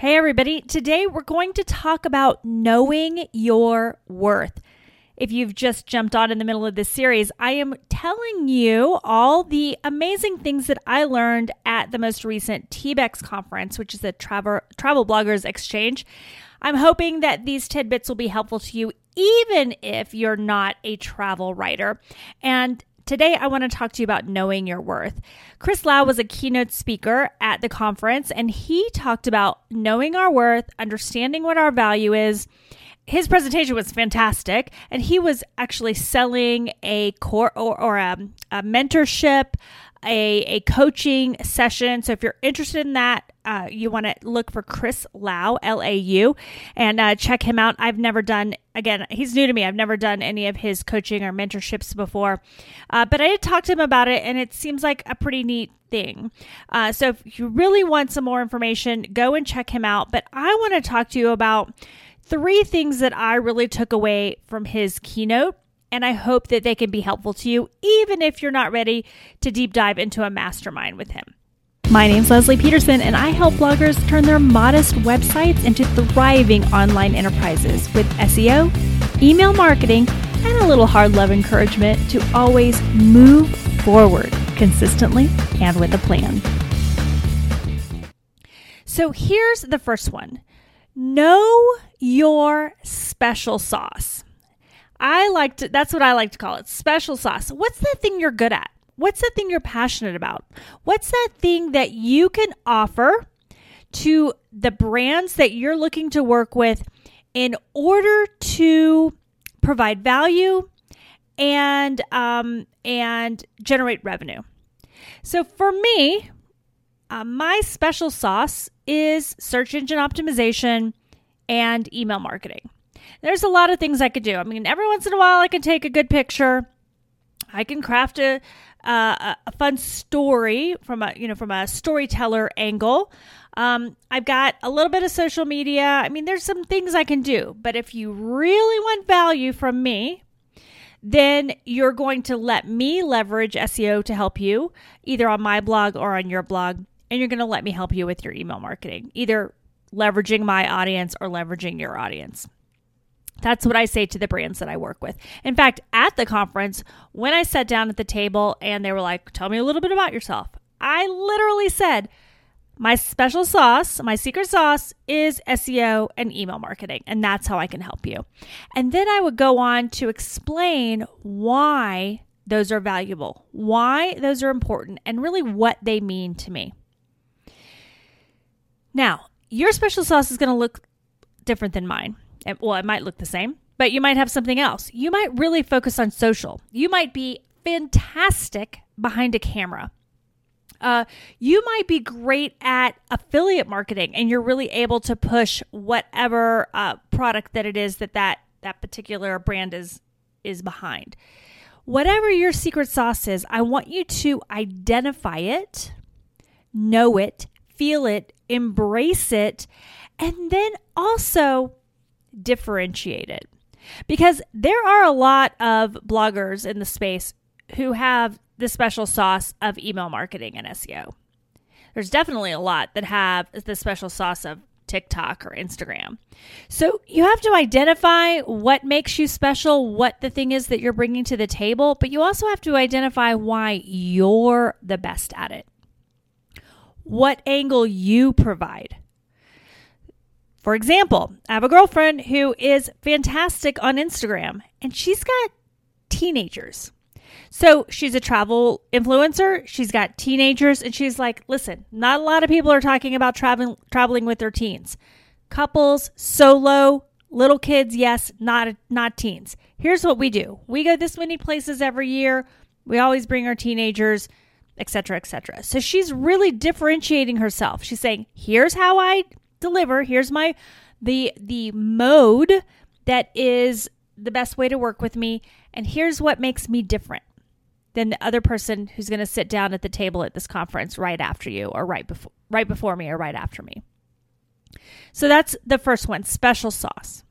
Hey, everybody. Today we're going to talk about knowing your worth. If you've just jumped on in the middle of this series, I am telling you all the amazing things that I learned at the most recent TBEX conference, which is the Travel, Travel Bloggers Exchange. I'm hoping that these tidbits will be helpful to you, even if you're not a travel writer. And Today, I want to talk to you about knowing your worth. Chris Lau was a keynote speaker at the conference, and he talked about knowing our worth, understanding what our value is. His presentation was fantastic, and he was actually selling a core or, or a, a mentorship, a, a coaching session. So if you're interested in that, uh, you want to look for Chris Lau, L A U, and uh, check him out. I've never done, again, he's new to me. I've never done any of his coaching or mentorships before, uh, but I did talk to him about it, and it seems like a pretty neat thing. Uh, so if you really want some more information, go and check him out. But I want to talk to you about three things that I really took away from his keynote and I hope that they can be helpful to you, even if you're not ready to deep dive into a mastermind with him. My name's Lesli Peterson, and I help bloggers turn their modest websites into thriving online enterprises with SEO, email marketing, and a little hard love encouragement to always move forward consistently and with a plan. So here's the first one know your special sauce. I like to, that's what I like to call it special sauce. What's that thing you're good at? What's that thing you're passionate about? What's that thing that you can offer to the brands that you're looking to work with in order to provide value and um, and generate revenue? So for me, uh, my special sauce is search engine optimization and email marketing. There's a lot of things I could do. I mean, every once in a while, I can take a good picture. I can craft a, uh, a fun story from a you know from a storyteller angle. Um, I've got a little bit of social media. I mean, there's some things I can do, but if you really want value from me, then you're going to let me leverage SEO to help you, either on my blog or on your blog, and you're going to let me help you with your email marketing, either leveraging my audience or leveraging your audience. That's what I say to the brands that I work with. In fact, at the conference, when I sat down at the table and they were like, Tell me a little bit about yourself, I literally said, My special sauce, my secret sauce is SEO and email marketing. And that's how I can help you. And then I would go on to explain why those are valuable, why those are important, and really what they mean to me. Now, your special sauce is going to look different than mine well, it might look the same, but you might have something else. You might really focus on social. You might be fantastic behind a camera. Uh, you might be great at affiliate marketing and you're really able to push whatever uh, product that it is that, that that particular brand is is behind. Whatever your secret sauce is, I want you to identify it, know it, feel it, embrace it, and then also differentiated. Because there are a lot of bloggers in the space who have the special sauce of email marketing and SEO. There's definitely a lot that have the special sauce of TikTok or Instagram. So you have to identify what makes you special, what the thing is that you're bringing to the table, but you also have to identify why you're the best at it. What angle you provide. For example, I have a girlfriend who is fantastic on Instagram and she's got teenagers. So she's a travel influencer. She's got teenagers and she's like, listen, not a lot of people are talking about traveling traveling with their teens. Couples, solo, little kids, yes, not not teens. Here's what we do. We go this many places every year. We always bring our teenagers, etc., etc. So she's really differentiating herself. She's saying, "Here's how I deliver. Here's my the the mode that is the best way to work with me and here's what makes me different than the other person who's going to sit down at the table at this conference right after you or right before right before me or right after me. So that's the first one, special sauce.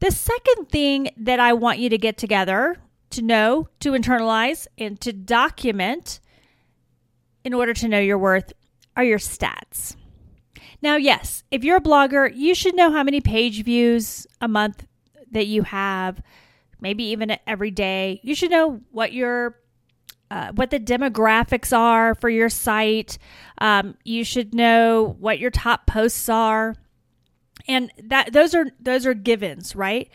The second thing that I want you to get together to know, to internalize, and to document in order to know your worth are your stats. Now, yes, if you're a blogger, you should know how many page views a month that you have, maybe even every day. You should know what your uh, what the demographics are for your site. Um, you should know what your top posts are, and that those are those are givens, right?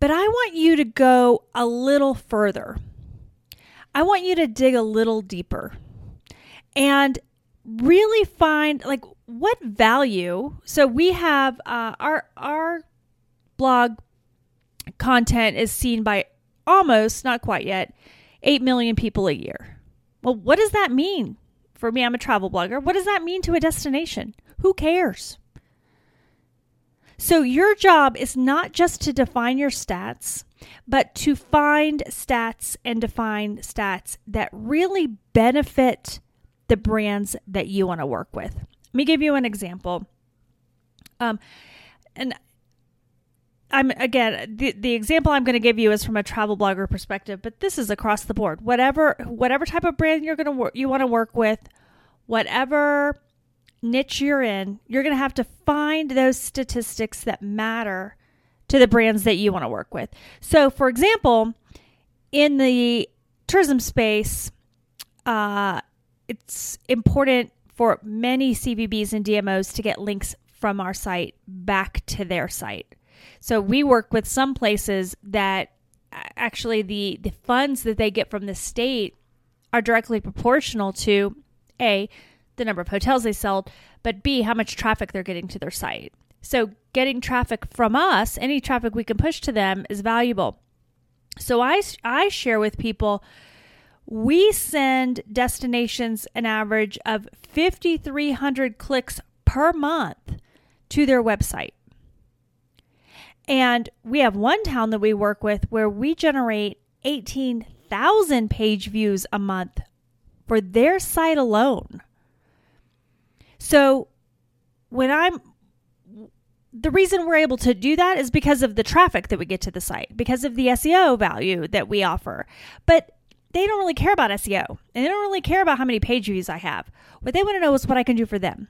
But I want you to go a little further. I want you to dig a little deeper and really find like what value. So we have uh, our our blog content is seen by almost not quite yet 8 million people a year. Well, what does that mean? For me, I'm a travel blogger. What does that mean to a destination? Who cares? So, your job is not just to define your stats, but to find stats and define stats that really benefit the brands that you want to work with. Let me give you an example. Um, and I'm again the the example I'm going to give you is from a travel blogger perspective, but this is across the board. Whatever whatever type of brand you're going to work you want to work with, whatever niche you're in, you're going to have to find those statistics that matter to the brands that you want to work with. So, for example, in the tourism space, uh, it's important for many CVBs and DMOs to get links from our site back to their site. So we work with some places that actually the the funds that they get from the state are directly proportional to a the number of hotels they sell, but b how much traffic they're getting to their site. So getting traffic from us, any traffic we can push to them is valuable. So I I share with people we send destinations an average of 5300 clicks per month to their website. And we have one town that we work with where we generate 18,000 page views a month for their site alone. So when I'm the reason we're able to do that is because of the traffic that we get to the site, because of the SEO value that we offer. But they don't really care about SEO and they don't really care about how many page views I have. What they want to know is what I can do for them.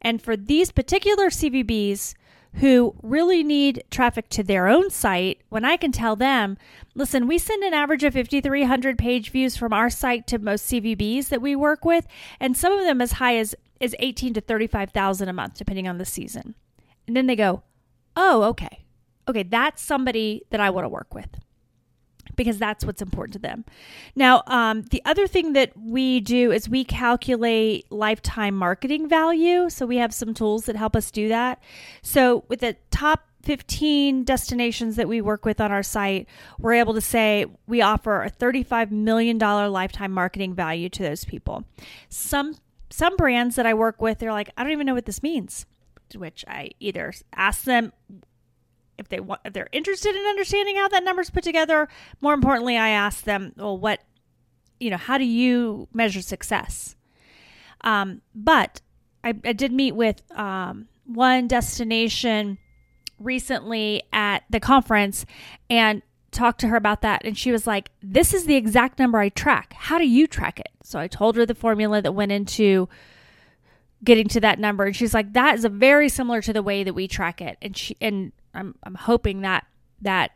And for these particular CVBs, who really need traffic to their own site when I can tell them, listen, we send an average of 5,300 page views from our site to most CVBs that we work with, and some of them as high as is 18 to 35,000 a month, depending on the season. And then they go, oh, okay. Okay, that's somebody that I want to work with because that's what's important to them. Now, um, the other thing that we do is we calculate lifetime marketing value. So we have some tools that help us do that. So with the top 15 destinations that we work with on our site, we're able to say we offer a $35 million lifetime marketing value to those people. Some some brands that I work with, they're like, I don't even know what this means. Which I either ask them if they want if they're interested in understanding how that number's put together more importantly i ask them well what you know how do you measure success? Um, but I, I, did meet with um, one destination recently at the conference and talked to her about that and she was like this is the exact number i track. How do you track it? So i told her the formula that went into getting to that number and she's like that is a very similar to the way that we track it. And she and I'm I'm hoping that that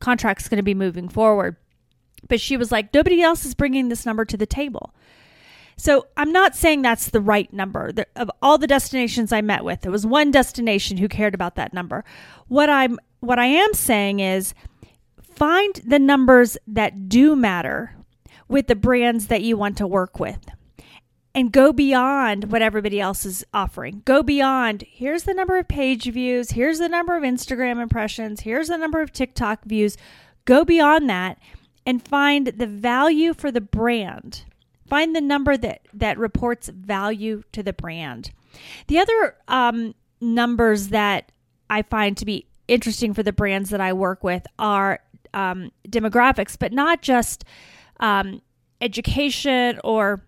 contract's going to be moving forward. But she was like, nobody else is bringing this number to the table. So I'm not saying that's the right number. The, of all the destinations I met with, there was one destination who cared about that number. What I'm what I am saying is find the numbers that do matter with the brands that you want to work with and go beyond what everybody else is offering. Go beyond here's the number of page views, here's the number of Instagram impressions, here's the number of TikTok views. Go beyond that and find the value for the brand. Find the number that, that reports value to the brand. The other um, numbers that I find to be interesting for the brands that I work with are um, demographics, but not just um, education or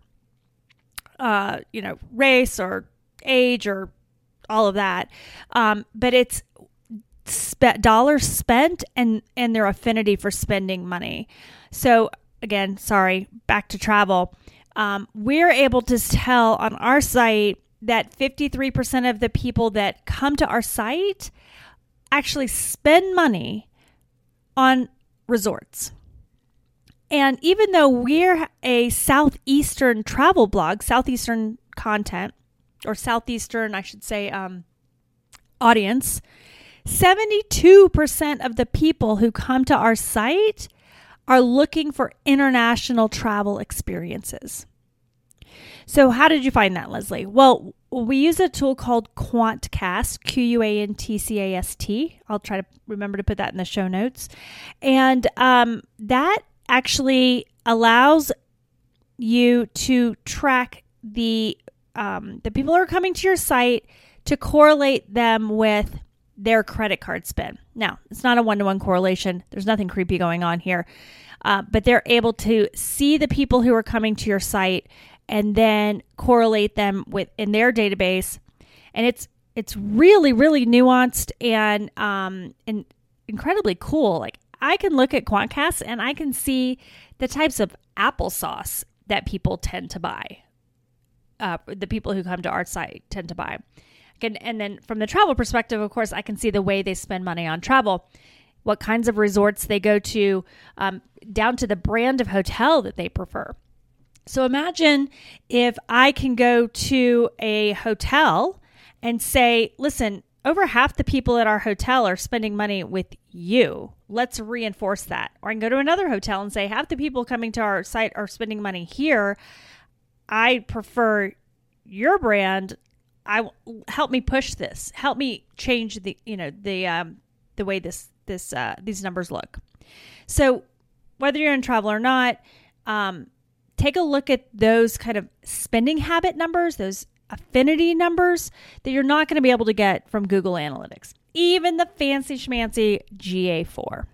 uh, you know, race or age or all of that. Um, but it's spe- dollars spent and and their affinity for spending money. So again, sorry, back to travel. Um, we're able to tell on our site that 53% of the people that come to our site actually spend money on resorts. And even though we're a southeastern travel blog, southeastern content, or southeastern, I should say, um, audience, 72% of the people who come to our site are looking for international travel experiences. So, how did you find that, Lesli? Well, we use a tool called QuantCast, Q U A N T C A S T. I'll try to remember to put that in the show notes. And um, that actually allows you to track the um, the people who are coming to your site to correlate them with their credit card spend. Now, it's not a one to one correlation. There's nothing creepy going on here, uh, but they're able to see the people who are coming to your site and then correlate them with in their database. And it's it's really really nuanced and um and incredibly cool. Like I can look at Quantcast and I can see the types of applesauce that people tend to buy. Uh, the people who come to our site tend to buy. And, and then from the travel perspective, of course, I can see the way they spend money on travel, what kinds of resorts they go to, um, down to the brand of hotel that they prefer. So imagine if I can go to a hotel and say, listen, over half the people at our hotel are spending money with you. Let's reinforce that. Or I can go to another hotel and say, half the people coming to our site are spending money here. I prefer your brand. I help me push this. Help me change the you know the um, the way this this uh, these numbers look. So whether you're in travel or not, um, take a look at those kind of spending habit numbers, those affinity numbers that you're not going to be able to get from Google Analytics, even the fancy schmancy GA4.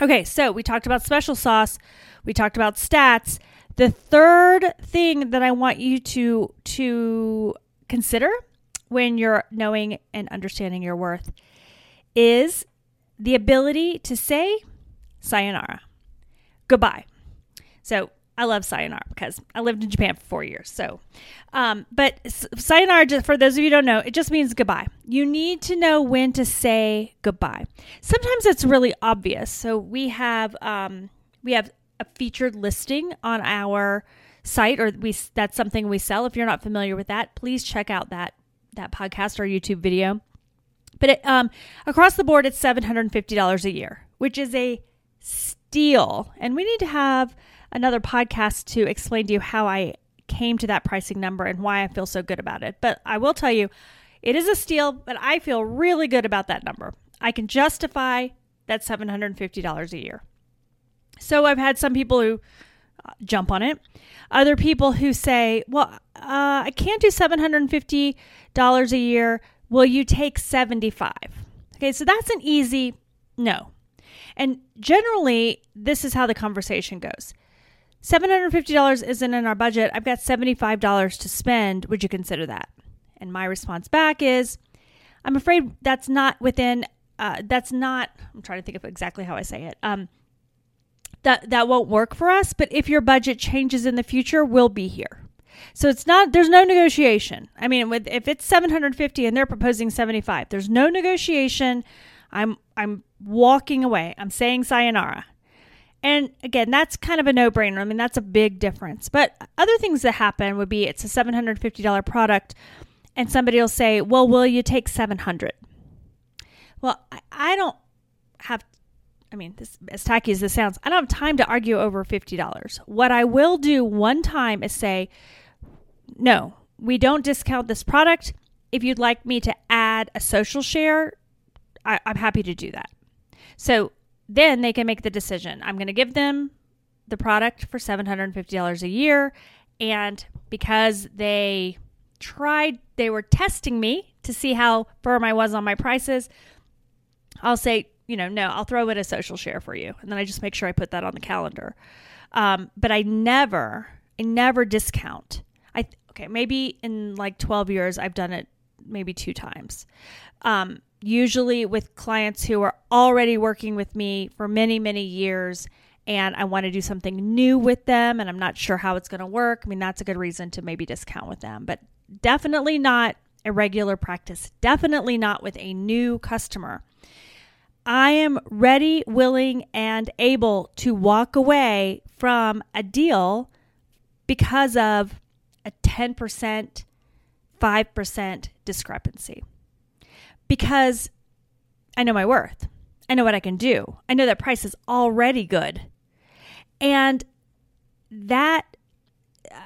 Okay, so we talked about special sauce, we talked about stats. The third thing that I want you to to consider when you're knowing and understanding your worth is the ability to say sayonara. Goodbye. So I love sayonara because I lived in Japan for four years. So, um, but sayonara, just for those of you who don't know, it just means goodbye. You need to know when to say goodbye. Sometimes it's really obvious. So we have um, we have a featured listing on our site, or we that's something we sell. If you're not familiar with that, please check out that that podcast or YouTube video. But it, um, across the board, it's seven hundred and fifty dollars a year, which is a steal, and we need to have another podcast to explain to you how I came to that pricing number and why I feel so good about it. But I will tell you, it is a steal, but I feel really good about that number. I can justify that $750 a year. So I've had some people who uh, jump on it, other people who say, well, uh, I can't do $750 a year. Will you take 75? Okay, so that's an easy no. And generally, this is how the conversation goes. $750 isn't in our budget. I've got $75 to spend. Would you consider that? And my response back is, I'm afraid that's not within, uh, that's not, I'm trying to think of exactly how I say it. Um, that, that won't work for us, but if your budget changes in the future, we'll be here. So it's not there's no negotiation. I mean, with if it's 750 and they're proposing 75, there's no negotiation. I'm I'm walking away. I'm saying sayonara. And again, that's kind of a no brainer. I mean, that's a big difference. But other things that happen would be it's a $750 product, and somebody will say, Well, will you take 700 Well, I, don't have, I mean, this, as tacky as this sounds, I don't have time to argue over $50. What I will do one time is say, No, we don't discount this product. If you'd like me to add a social share, I, I'm happy to do that. So then they can make the decision. I'm going to give them the product for $750 a year. And because they tried, they were testing me to see how firm I was on my prices, I'll say, you know, no, I'll throw in a social share for you. And then I just make sure I put that on the calendar. Um, but I never, I never discount. I, okay, maybe in like 12 years, I've done it maybe two times. Um, usually with clients who are already working with me for many, many years and I want to do something new with them and I'm not sure how it's going to work. I mean, that's a good reason to maybe discount with them. But definitely not a regular practice, definitely not with a new customer. I am ready, willing, and able to walk away from a deal because of a 10%, 5% discrepancy. Because I know my worth. I know what I can do. I know that price is already good. And that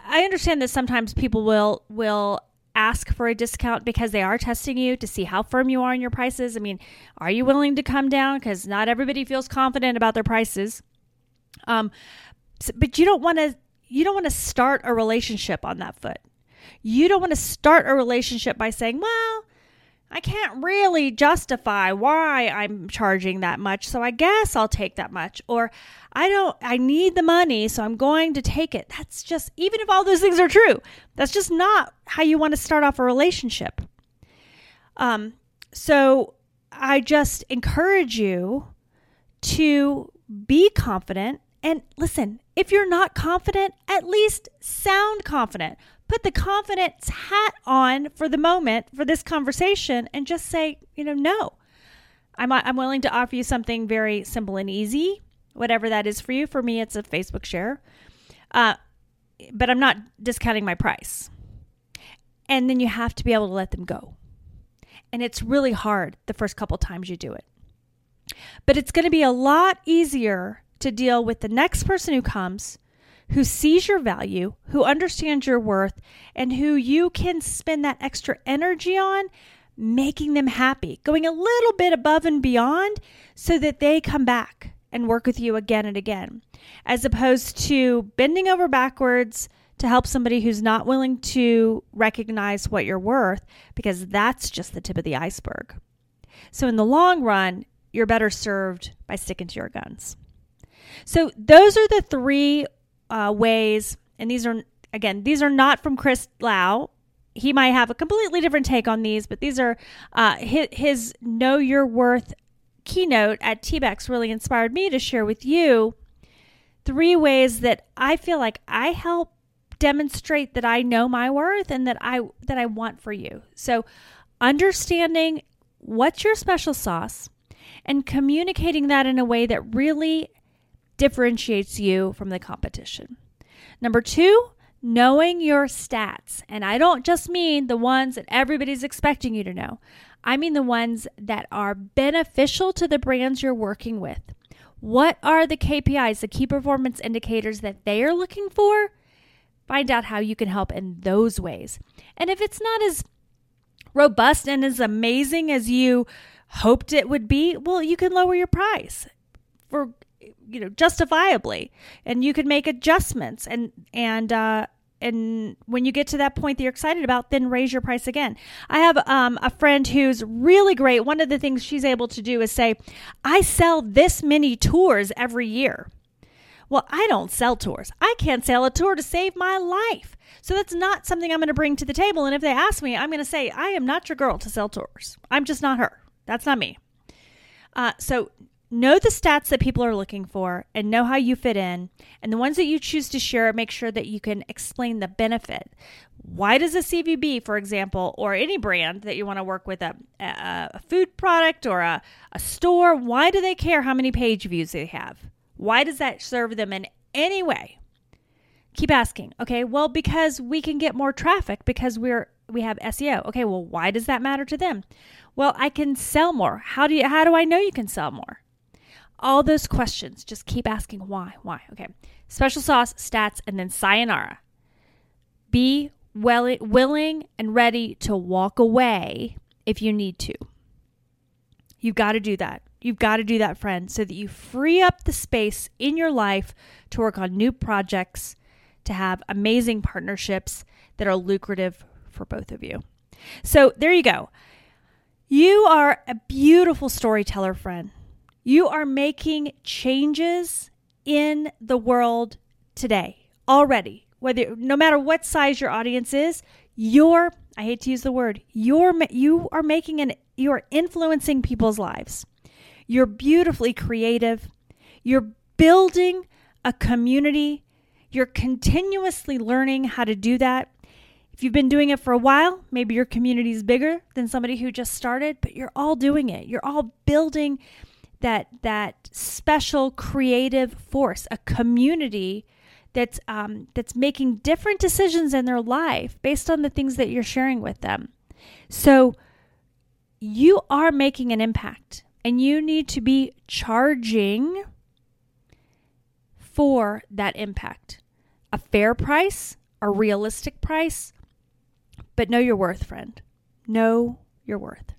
I understand that sometimes people will will ask for a discount because they are testing you to see how firm you are in your prices. I mean, are you willing to come down because not everybody feels confident about their prices. Um but you don't want to you don't want to start a relationship on that foot. You don't want to start a relationship by saying, "Well, I can't really justify why I'm charging that much, so I guess I'll take that much. Or I don't, I need the money, so I'm going to take it. That's just, even if all those things are true, that's just not how you want to start off a relationship. Um, so I just encourage you to be confident. And listen, if you're not confident, at least sound confident put the confidence hat on for the moment for this conversation and just say, you know, no. I'm, I'm willing to offer you something very simple and easy, whatever that is for you. For me, it's a Facebook share. Uh, but I'm not discounting my price. And then you have to be able to let them go. And it's really hard the first couple times you do it. But it's going to be a lot easier to deal with the next person who comes who sees your value, who understands your worth, and who you can spend that extra energy on making them happy, going a little bit above and beyond so that they come back and work with you again and again, as opposed to bending over backwards to help somebody who's not willing to recognize what you're worth, because that's just the tip of the iceberg. So, in the long run, you're better served by sticking to your guns. So, those are the three uh, ways, and these are again these are not from Chris Lau. He might have a completely different take on these, but these are uh, his, his Know Your Worth keynote at TBEX really inspired me to share with you three ways that I feel like I help demonstrate that I know my worth and that I that I want for you. So understanding what's your special sauce and communicating that in a way that really differentiates you from the competition. Number two, knowing your stats. And I don't just mean the ones that everybody's expecting you to know, I mean the ones that are beneficial to the brands you're working with. What are the KPIs, the key performance indicators that they are looking for? Find out how you can help in those ways. And if it's not as robust and as amazing as you hoped it would be, well, you can lower your price for you know justifiably. And you can make adjustments. And and uh and when you get to that point that you're excited about then raise your price again. I have um, a friend who's really great. One of the things she's able to do is say i sell this many tours every year. Well i don't sell tours. I can't sell a tour to save my life. So that's not something i'm going to bring to the table. And if they ask me i'm going to say i am not your girl to sell tours. I'm just not her. That's not me. Uh, so know the stats that people are looking for and know how you fit in. And the ones that you choose to share, make sure that you can explain the benefit. Why does a CVB, for example, or any brand that you want to work with, a, a, food product or a, a store, why do they care how many page views they have? Why does that serve them in any way? Keep asking. Okay, well, because we can get more traffic because we're we have SEO. Okay, well, why does that matter to them? Well, I can sell more. How do you how do I know you can sell more? All those questions. Just keep asking why, why. Okay. Special sauce, stats, and then sayonara. Be well, willing and ready to walk away if you need to. You've got to do that. You've got to do that, friend, so that you free up the space in your life to work on new projects, to have amazing partnerships that are lucrative for both of you. So there you go. You are a beautiful storyteller, friend. You are making changes in the world today already. Whether no matter what size your audience is, you're I hate to use the word, you're you are making an you're influencing people's lives. You're beautifully creative. You're building a community. You're continuously learning how to do that. If you've been doing it for a while, maybe your community is bigger than somebody who just started, but you're all doing it. You're all building that that special creative force, a community that's um, that's making different decisions in their life based on the things that you're sharing with them. So you are making an impact, and you need to be charging for that impact. A fair price, a realistic price, but know your worth, friend. Know your worth.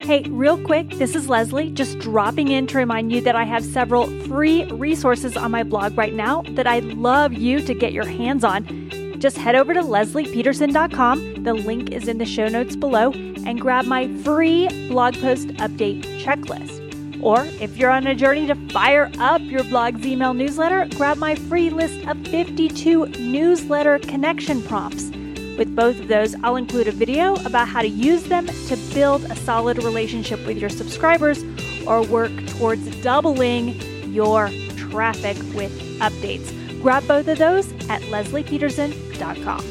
Hey, real quick, this is Lesli, just dropping in to remind you that I have several free resources on my blog right now that I'd love you to get your hands on. Just head over to leslipeterson.com, the link is in the show notes below, and grab my free blog post update checklist. Or if you're on a journey to fire up your blog's email newsletter, grab my free list of 52 newsletter connection prompts. With both of those, I'll include a video about how to use them to build a solid relationship with your subscribers or work towards doubling your traffic with updates. Grab both of those at leslipeterson.com.